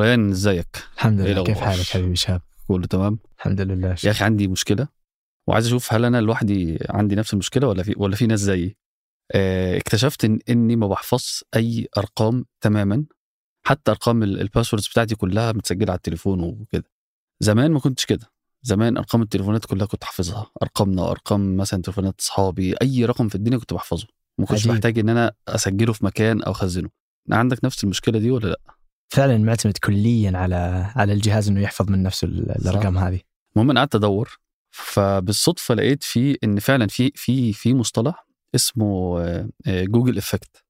ريان ازيك؟ الحمد إيه لله. كيف؟ حالك حبيبي شاب كله تمام؟ الحمد لله. يا أخي عندي مشكلة وعايز أشوف هل أنا لوحدي عندي نفس المشكلة ولا في ولا في ناس زيي؟ آه، اكتشفت إن إني ما بحفظش أي أرقام تماما. حتى أرقام ال- الباسوردز بتاعتي كلها متسجلة على التليفون وكده. زمان ما كنتش كده. زمان أرقام التليفونات كلها كنت حافظها. ارقامنا أرقام مثلا تليفونات أصحابي أي رقم في الدنيا كنت بحفظه. ما كنتش. محتاج إن أنا أسجله في مكان أو أخزنه. عندك نفس المشكلة دي ولا لأ؟ فعلا معتمد كليا على على الجهاز إنه يحفظ من نفسه ال- الأرقام هذه. المهم أنا قعدت أدور فبالصدفة لقيت في إن فعلا في في في مصطلح اسمه آه، آه، Google effect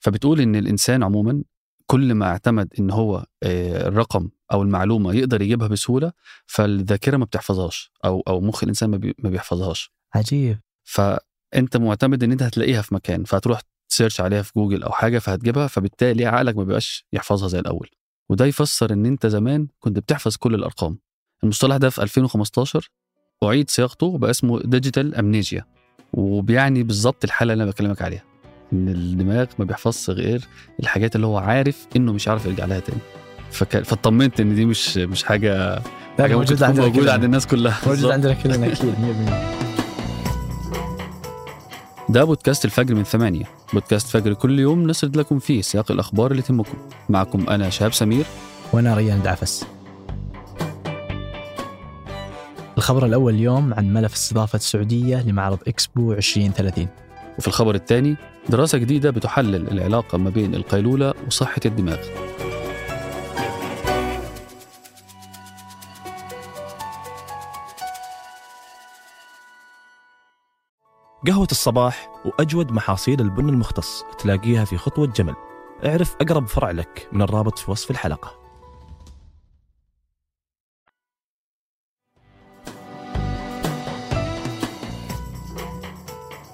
فبتقول إن الإنسان عموما كل ما اعتمد إن هو آه، الرقم أو المعلومة يقدر يجيبها بسهولة فالذاكرة ما بتحفظهاش أو أو مخ الإنسان ما بيحفظهاش. عجيب. فأنت معتمد إن أنت هتلاقيها في مكان فهتروح ت search عليها في جوجل أو حاجة فهتجيبها فبالتالي عقلك ما بيبقاش يحفظها زي الأول. وده يفسر إن أنت زمان كنت بتحفظ كل الأرقام. المصطلح ده في 2015 أعيد صياغته وبقى اسمه digital amnesia وبيعني بالظبط الحالة اللي أنا بكلمك عليها إن الدماغ ما بيحفظش غير الحاجات اللي هو عارف إنه مش عارف يرجع لها تاني. فك... فاطمنت إن دي مش مش حاجة حاجة ممكن موجود موجودة. عند الناس كلها. موجود بالظبط. عندنا كلنا أكيد 100% ده بودكاست الفجر من ثمانية. بودكاست فجر كل يوم نسرد لكم فيه سياق الأخبار اللي تهمكم. معكم أنا شهاب سمير. وأنا ريان دعفس. الخبر الأول اليوم عن ملف استضافة السعودية لمعرض إكسبو 2030 وفي الخبر الثاني دراسة جديدة بتحلل العلاقة ما بين القيلولة وصحة الدماغ. قهوة الصباح وأجود محاصيل البن المختص تلاقيها في خطوة جمل. اعرف أقرب فرع لك من الرابط في وصف الحلقة.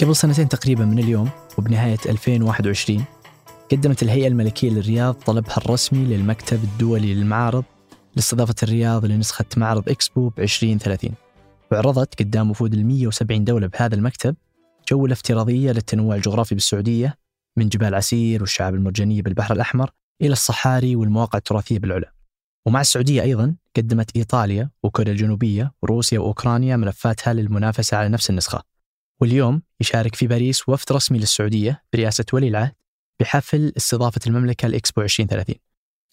قبل سنتين تقريبا من اليوم وبنهاية 2021 قدمت الهيئة الملكية للرياض طلبها الرسمي للمكتب الدولي للمعارض لاستضافة الرياض لنسخة معرض إكسبو ب 2030 وعرضت قدام وفود ال 170 دولة بهذا المكتب جوله افتراضيه للتنوع الجغرافي بالسعودية من جبال عسير والشعاب المرجانية بالبحر الأحمر إلى الصحاري والمواقع التراثية بالعلا. ومع السعودية أيضا قدمت إيطاليا وكوريا الجنوبية وروسيا وأوكرانيا ملفاتها للمنافسة على نفس النسخة. واليوم يشارك في باريس وفد رسمي للسعودية برئاسة ولي العهد بحفل استضافة المملكة لاكسبو 2030.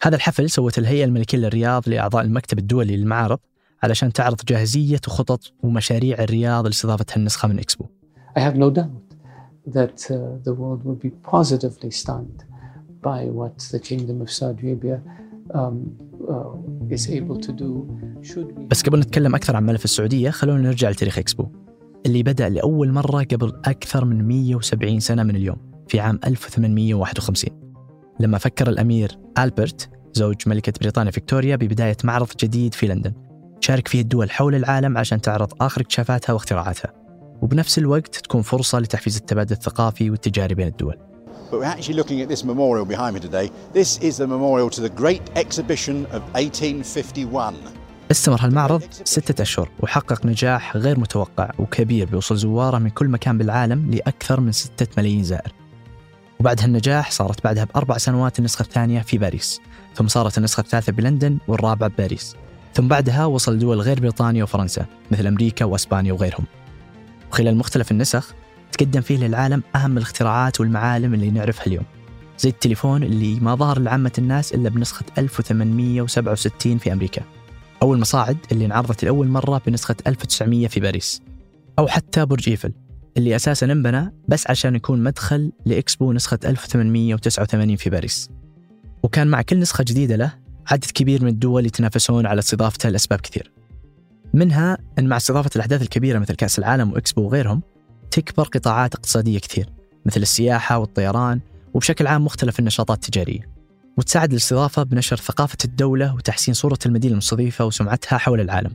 هذا الحفل سوت الهيئة الملكية للرياض لأعضاء المكتب الدولي للمعارض علشان تعرض جاهزية وخطط ومشاريع الرياض لاستضافه هالنسخه من إكسبو. I have no doubt that uh, the world will be positively stunned by what the Kingdom of Saudi Arabia um, uh, is able to do. Should we. بس قبل نتكلم أكثر عن ملف السعودية خلونا نرجع لتاريخ إكسبو اللي بدأ لأول مرة قبل أكثر من 170 سنة من اليوم في عام 1851 لما فكر الأمير ألبرت زوج ملكة بريطانيا فيكتوريا ببداية معرض جديد في لندن. شارك فيه الدول حول العالم عشان تعرض آخر اكتشافاتها واختراعاتها. وبنفس الوقت تكون فرصة لتحفيز التبادل الثقافي والتجاري بين الدول But we're actually looking at this memorial behind me today. This is the memorial to the Great Exhibition of 1851. استمر هالمعرض ستة أشهر وحقق نجاح غير متوقع وكبير بوصل زواره من كل مكان بالعالم لأكثر من ستة ملايين زائر وبعد هالنجاح صارت بعدها بأربع سنوات النسخة الثانية في باريس ثم صارت النسخة الثالثة بلندن والرابعة بباريس ثم بعدها وصل دول غير بريطانيا وفرنسا مثل أمريكا وأسبانيا وغيرهم وخلال مختلف النسخ تقدم فيه للعالم أهم الاختراعات والمعالم اللي نعرفها اليوم. زي التليفون اللي ما ظهر لعامة الناس إلا بنسخة 1867 في أمريكا. أو المصاعد اللي انعرضت لأول مرة بنسخة 1900 في باريس. أو حتى برج إيفل اللي أساسا انبنى بس عشان يكون مدخل لإكسبو نسخة 1889 في باريس. وكان مع كل نسخة جديدة له عدد كبير من الدول يتنافسون على استضافته لأسباب كثير. منها أن مع استضافة الأحداث الكبيرة مثل كأس العالم وإكسبو وغيرهم تكبر قطاعات اقتصادية كثير مثل السياحة والطيران وبشكل عام مختلف النشاطات التجارية. وتساعد الاستضافة بنشر ثقافة الدولة وتحسين صورة المدينة المستضيفة وسمعتها حول العالم.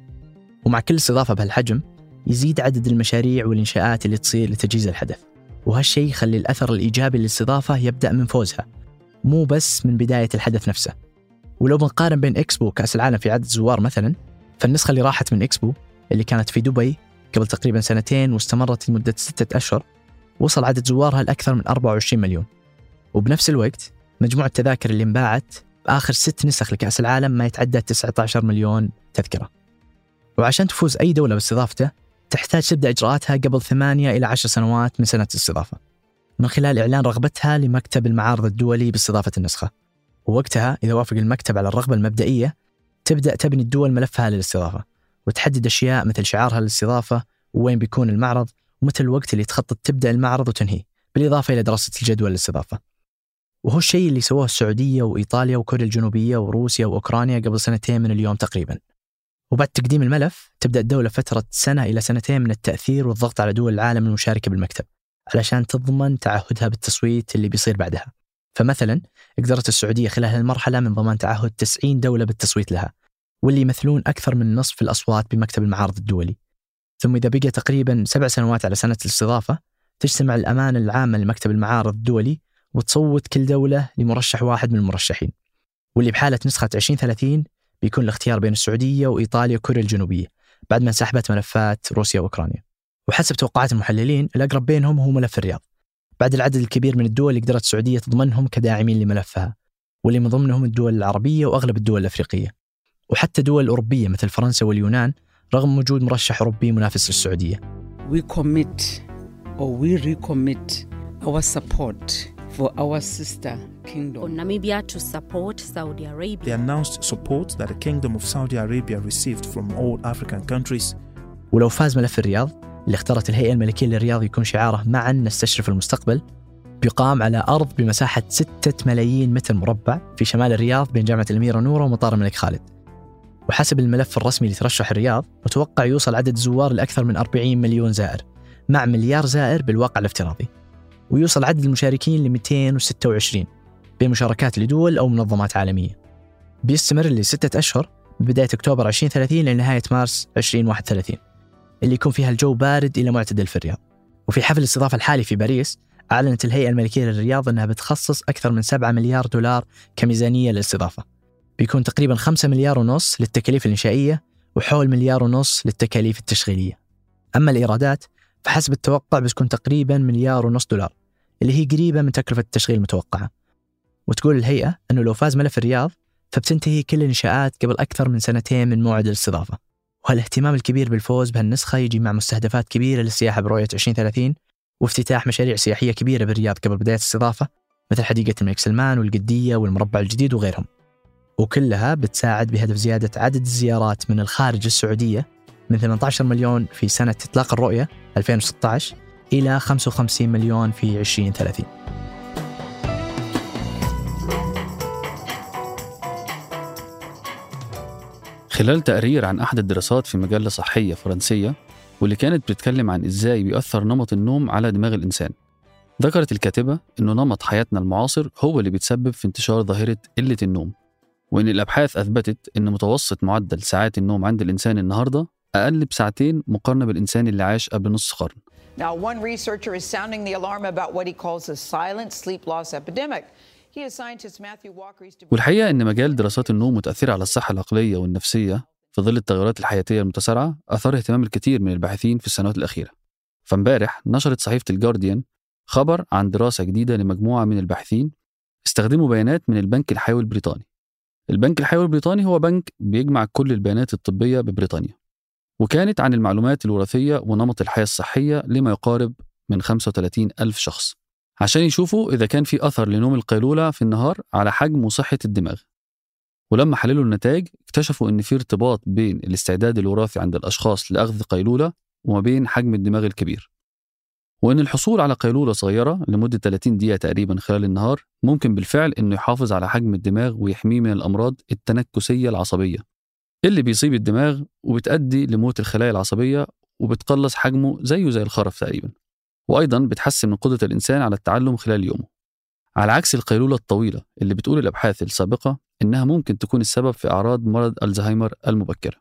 ومع كل استضافة بهالحجم يزيد عدد المشاريع والإنشاءات اللي تصير لتجهيز الحدث. وهالشيء يخلي الأثر الإيجابي للاستضافة يبدأ من فوزها مو بس من بداية الحدث نفسه. ولو بنقارن بين إكسبو وكأس العالم في عدد زوار مثلا فالنسخة اللي راحت من إكسبو اللي كانت في دبي قبل تقريبا سنتين واستمرت لمدة ستة أشهر وصل عدد زوارها لأكثر من 24 مليون. وبنفس الوقت مجموع التذاكر اللي انباعت بآخر ست نسخ لكأس العالم ما يتعدى 19 مليون تذكرة. وعشان تفوز أي دولة باستضافته تحتاج تبدأ إجراءاتها قبل ثمانية إلى عشر سنوات من سنة الاستضافة من خلال إعلان رغبتها لمكتب المعارض الدولي باستضافة النسخة. ووقتها إذا وافق المكتب على الرغبة المبدئية تبدأ تبني الدول ملفها للاستضافة وتحدد أشياء مثل شعارها للاستضافة ووين بيكون المعرض ومتى الوقت اللي تخطط تبدأ المعرض وتنهيه بالإضافة إلى دراسة الجدوى للاستضافة. وهو الشيء اللي سووه السعودية وإيطاليا وكوريا الجنوبية وروسيا وأوكرانيا قبل سنتين من اليوم تقريبا. وبعد تقديم الملف تبدأ الدولة فترة سنة إلى سنتين من التأثير والضغط على دول العالم المشاركة بالمكتب علشان تضمن تعهدها بالتصويت اللي بيصير بعدها. فمثلا قدرت السعودية خلال هالمرحلة من ضمان تعهد 90 دولة بالتصويت لها واللي يمثلون أكثر من نصف الأصوات بمكتب المعارض الدولي. ثم إذا بقى تقريبا سبع سنوات على سنة الاستضافة تجتمع الأمانة العامة لمكتب المعارض الدولي وتصوت كل دولة لمرشح واحد من المرشحين. واللي بحالة نسخة 2030 بيكون الاختيار بين السعودية وإيطاليا وكوريا الجنوبية بعد ما انسحبت ملفات روسيا وأوكرانيا. وحسب توقعات المحللين الأقرب بينهم هو ملف الرياض. بعد العدد الكبير من الدول اللي قدرت السعودية تضمنهم كداعمين لملفها واللي من ضمنهم الدول العربية وأغلب الدول الأفريقية وحتى دول أوروبية مثل فرنسا واليونان رغم وجود مرشح أوروبي منافس للسعودية we commit or we recommit our support for our sister for kingdom. Namibia to support Saudi The Arabia. announced support that the Kingdom of Saudi Arabia received from all African countries ولو فاز ملف الرياض اللي اختارت الهيئة الملكية للرياض يكون شعاره معا نستشرف المستقبل بيقام على أرض بمساحة 6 ملايين متر مربع في شمال الرياض بين جامعة الأميرة نورة ومطار الملك خالد. وحسب الملف الرسمي لترشح الرياض متوقع يوصل عدد الزوار لأكثر من 40 مليون زائر مع مليار زائر بالواقع الافتراضي. ويوصل عدد المشاركين ل 226 بين مشاركات لدول أو منظمات عالمية. بيستمر لستة أشهر من بداية أكتوبر 2030 لنهاية مارس 2031 اللي يكون فيها الجو بارد إلى معتدل في الرياض. وفي حفل الاستضافة الحالي في باريس أعلنت الهيئة الملكية للرياض أنها بتخصص أكثر من 7 مليار دولار كميزانية للاستضافة. بيكون تقريبا 5 مليار ونص للتكاليف الإنشائية وحول مليار ونص للتكاليف التشغيلية. أما الإيرادات فحسب التوقع بتكون تقريبا مليار ونص دولار اللي هي قريبة من تكلفة التشغيل المتوقعة. وتقول الهيئة أنه لو فاز ملف الرياض فبتنتهي كل الإنشاءات قبل أكثر من سنتين من موعد الاستضافة. وهالاهتمام الكبير بالفوز بهالنسخة يجي مع مستهدفات كبيرة للسياحة برؤية 2030 وافتتاح مشاريع سياحية كبيرة بالرياض قبل بداية الاستضافة مثل حديقة الملك سلمان والقدية والمربع الجديد وغيرهم. وكلها بتساعد بهدف زيادة عدد الزيارات من الخارج السعودية من 18 مليون في سنة إطلاق الرؤية 2016 إلى 55 مليون في 2030 خلال تقرير عن أحد الدراسات في مجلة صحية فرنسية واللي كانت بتتكلم عن إزاي بيأثر نمط النوم على دماغ الإنسان ذكرت الكاتبة إنه نمط حياتنا المعاصر هو اللي بيتسبب في انتشار ظاهرة قلة النوم وإن الأبحاث أثبتت إن متوسط معدل ساعات النوم عند الإنسان النهاردة أقل بساعتين مقارنة بالإنسان اللي عاش قبل نص قرن Now, one researcher is sounding the alarm about what he calls a silent sleep loss epidemic. والحقيقة إن مجال دراسات النوم متأثرة على الصحة العقلية والنفسية في ظل التغيرات الحياتية المتسارعة أثار اهتمام الكثير من الباحثين في السنوات الأخيرة. فامبارح نشرت صحيفة الجارديان خبر عن دراسة جديدة لمجموعة من الباحثين استخدموا بيانات من البنك الحيوي البريطاني. البنك الحيوي البريطاني هو بنك بيجمع كل البيانات الطبية ببريطانيا وكانت عن المعلومات الوراثية ونمط الحياة الصحية لما يقارب من 35 ألف شخص. عشان يشوفوا إذا كان في أثر لنوم القيلولة في النهار على حجم وصحة الدماغ. ولما حللوا النتائج اكتشفوا إن في ارتباط بين الاستعداد الوراثي عند الأشخاص لأخذ قيلولة وما بين حجم الدماغ الكبير. وإن الحصول على قيلولة صغيرة لمدة 30 دقيقة تقريبا خلال النهار ممكن بالفعل إنه يحافظ على حجم الدماغ ويحميه من الأمراض التنكسية العصبية اللي بيصيب الدماغ وبتأدي لموت الخلايا العصبية وبتقلص حجمه زيه زي الخرف تقريبا. وأيضا بتحسن من قدرة الإنسان على التعلم خلال يومه. على عكس القيلولة الطويلة اللي بتقول الأبحاث السابقة إنها ممكن تكون السبب في أعراض مرض ألزهايمر المبكرة.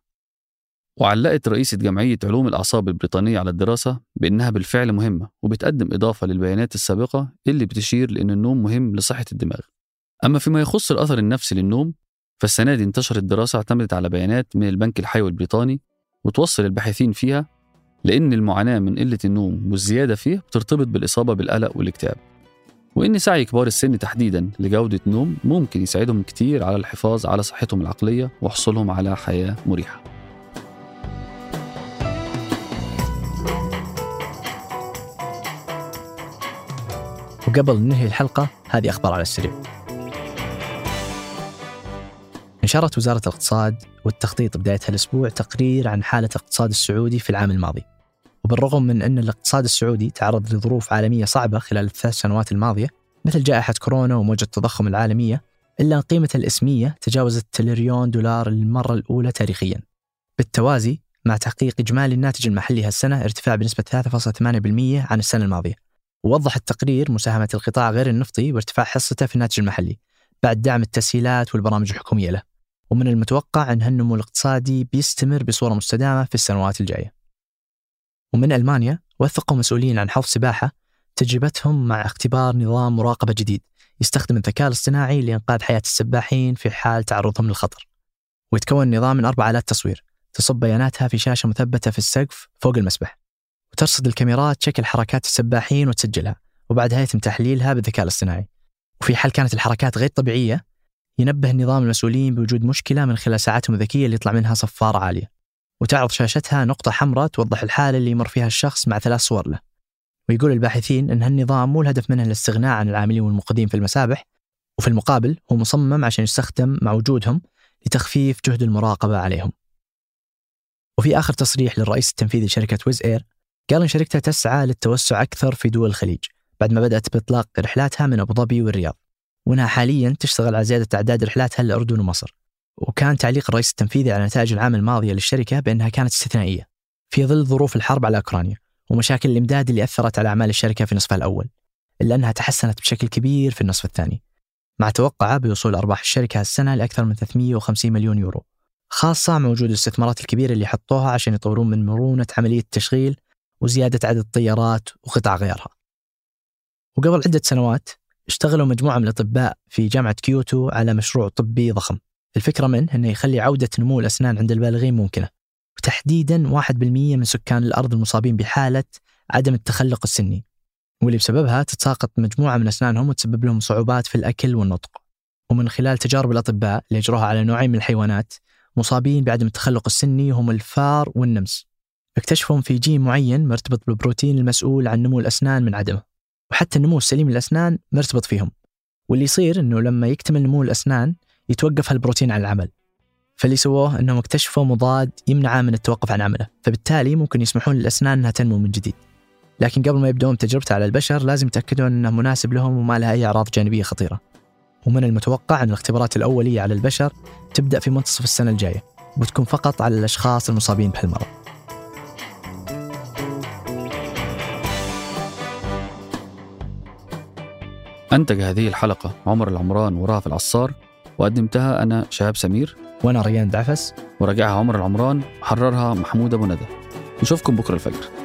وعلقت رئيسة جمعية علوم الأعصاب البريطانية على الدراسة بإنها بالفعل مهمة وبتقدم إضافة للبيانات السابقة اللي بتشير لأن النوم مهم لصحة الدماغ. أما فيما يخص الأثر النفسي للنوم فالسنة دي انتشرت دراسة اعتمدت على بيانات من البنك الحيوي البريطاني وتوصل الباحثين فيها لأن المعاناة من قلة النوم والزيادة فيه بترتبط بالإصابة بالقلق والإكتئاب. وإن سعي كبار السن تحديدا لجودة نوم ممكن يساعدهم كتير على الحفاظ على صحتهم العقلية وحصولهم على حياة مريحة. وقبل ننهي الحلقة هذه أخبار على السريع. نشرت وزارة الاقتصاد والتخطيط بداية هالأسبوع تقرير عن حالة الاقتصاد السعودي في العام الماضي. وبالرغم من أن الاقتصاد السعودي تعرض لظروف عالمية صعبة خلال الثلاث سنوات الماضية مثل جائحة كورونا وموجة التضخم العالمية إلا أن قيمة الإسمية تجاوزت تريليون دولار للمرة الأولى تاريخيا. بالتوازي مع تحقيق إجمالي الناتج المحلي هالسنة ارتفاع بنسبة 3.8% عن السنة الماضية. ووضح التقرير مساهمة القطاع غير النفطي وارتفاع حصته في الناتج المحلي بعد دعم التسهيلات والبرامج الحكومية له. ومن المتوقع أن هالنمو الاقتصادي بيستمر بصورة مستدامة في السنوات الجاية. ومن ألمانيا وثقوا مسؤولين عن حوض سباحة تجربتهم مع اختبار نظام مراقبة جديد يستخدم الذكاء الاصطناعي لإنقاذ حياة السباحين في حال تعرضهم للخطر. ويتكون النظام من أربع آلات تصوير تصب بياناتها في شاشة مثبتة في السقف فوق المسبح وترصد الكاميرات شكل حركات السباحين وتسجلها وبعدها يتم تحليلها بالذكاء الاصطناعي. وفي حال كانت الحركات غير طبيعية ينبه النظام المسؤولين بوجود مشكلة من خلال ساعاتهم الذكية اللي يطلع منها صفارة عالية. وتعرض شاشتها نقطة حمراء توضح الحالة اللي يمر فيها الشخص مع ثلاث صور له. ويقول الباحثين أن هالنظام مو الهدف منه الاستغناء عن العاملين والمنقذين في المسابح وفي المقابل هو مصمم عشان يستخدم مع وجودهم لتخفيف جهد المراقبة عليهم. وفي آخر تصريح للرئيس التنفيذي لشركة ويز إير قال إن شركته تسعى للتوسع أكثر في دول الخليج بعد ما بدأت بإطلاق رحلاتها من أبو ظبي والرياض. وأنها حاليا تشتغل على زيادة أعداد رحلاتها للأردن ومصر. وكان تعليق الرئيس التنفيذي على نتائج العام الماضية للشركة بأنها كانت استثنائية في ظل ظروف الحرب على أوكرانيا ومشاكل الإمداد اللي أثرت على أعمال الشركة في نصفها الأول إلا أنها تحسنت بشكل كبير في النصف الثاني مع توقعه بوصول أرباح الشركة هالسنة لأكثر من 350 مليون يورو خاصة مع وجود الاستثمارات الكبيرة اللي حطوها عشان يطورون من مرونة عملية التشغيل وزيادة عدد الطيارات وقطع غيارها. وقبل عدة سنوات اشتغلوا مجموعة من الأطباء في جامعة كيوتو على مشروع طبي ضخم. الفكرة منه أنه يخلي عودة نمو الأسنان عند البالغين ممكنة وتحديدا 1% من سكان الأرض المصابين بحالة عدم التخلق السني. واللي بسببها تتساقط مجموعة من أسنانهم وتسبب لهم صعوبات في الأكل والنطق. ومن خلال تجارب الأطباء اللي أجروها على نوعين من الحيوانات مصابين بعدم التخلق السني هم الفار والنمس. اكتشفوا في جين معين مرتبط بالبروتين المسؤول عن نمو الأسنان من عدمه. وحتى النمو السليم للأسنان مرتبط فيهم. واللي يصير أنه لما يكتمل نمو الأسنان يتوقف هالبروتين عن العمل. فاللي سووه أنهم اكتشفوا مضاد يمنعه من التوقف عن عمله. فبالتالي ممكن يسمحون للأسنان أنها تنمو من جديد. لكن قبل ما يبدون تجربته على البشر لازم يتأكدون أنه مناسب لهم وما لها أي أعراض جانبية خطيرة. ومن المتوقع أن الاختبارات الأولية على البشر تبدأ في منتصف السنة الجاية وتكون فقط على الأشخاص المصابين بهالمرض. أنتج هذه الحلقة عمر العمران ورافع العصار وقدمتها أنا شهاب سمير. وأنا ريان دعفس. وراجعها عمر العمران وحررها محمود أبو ندى. نشوفكم بكرة الفجر.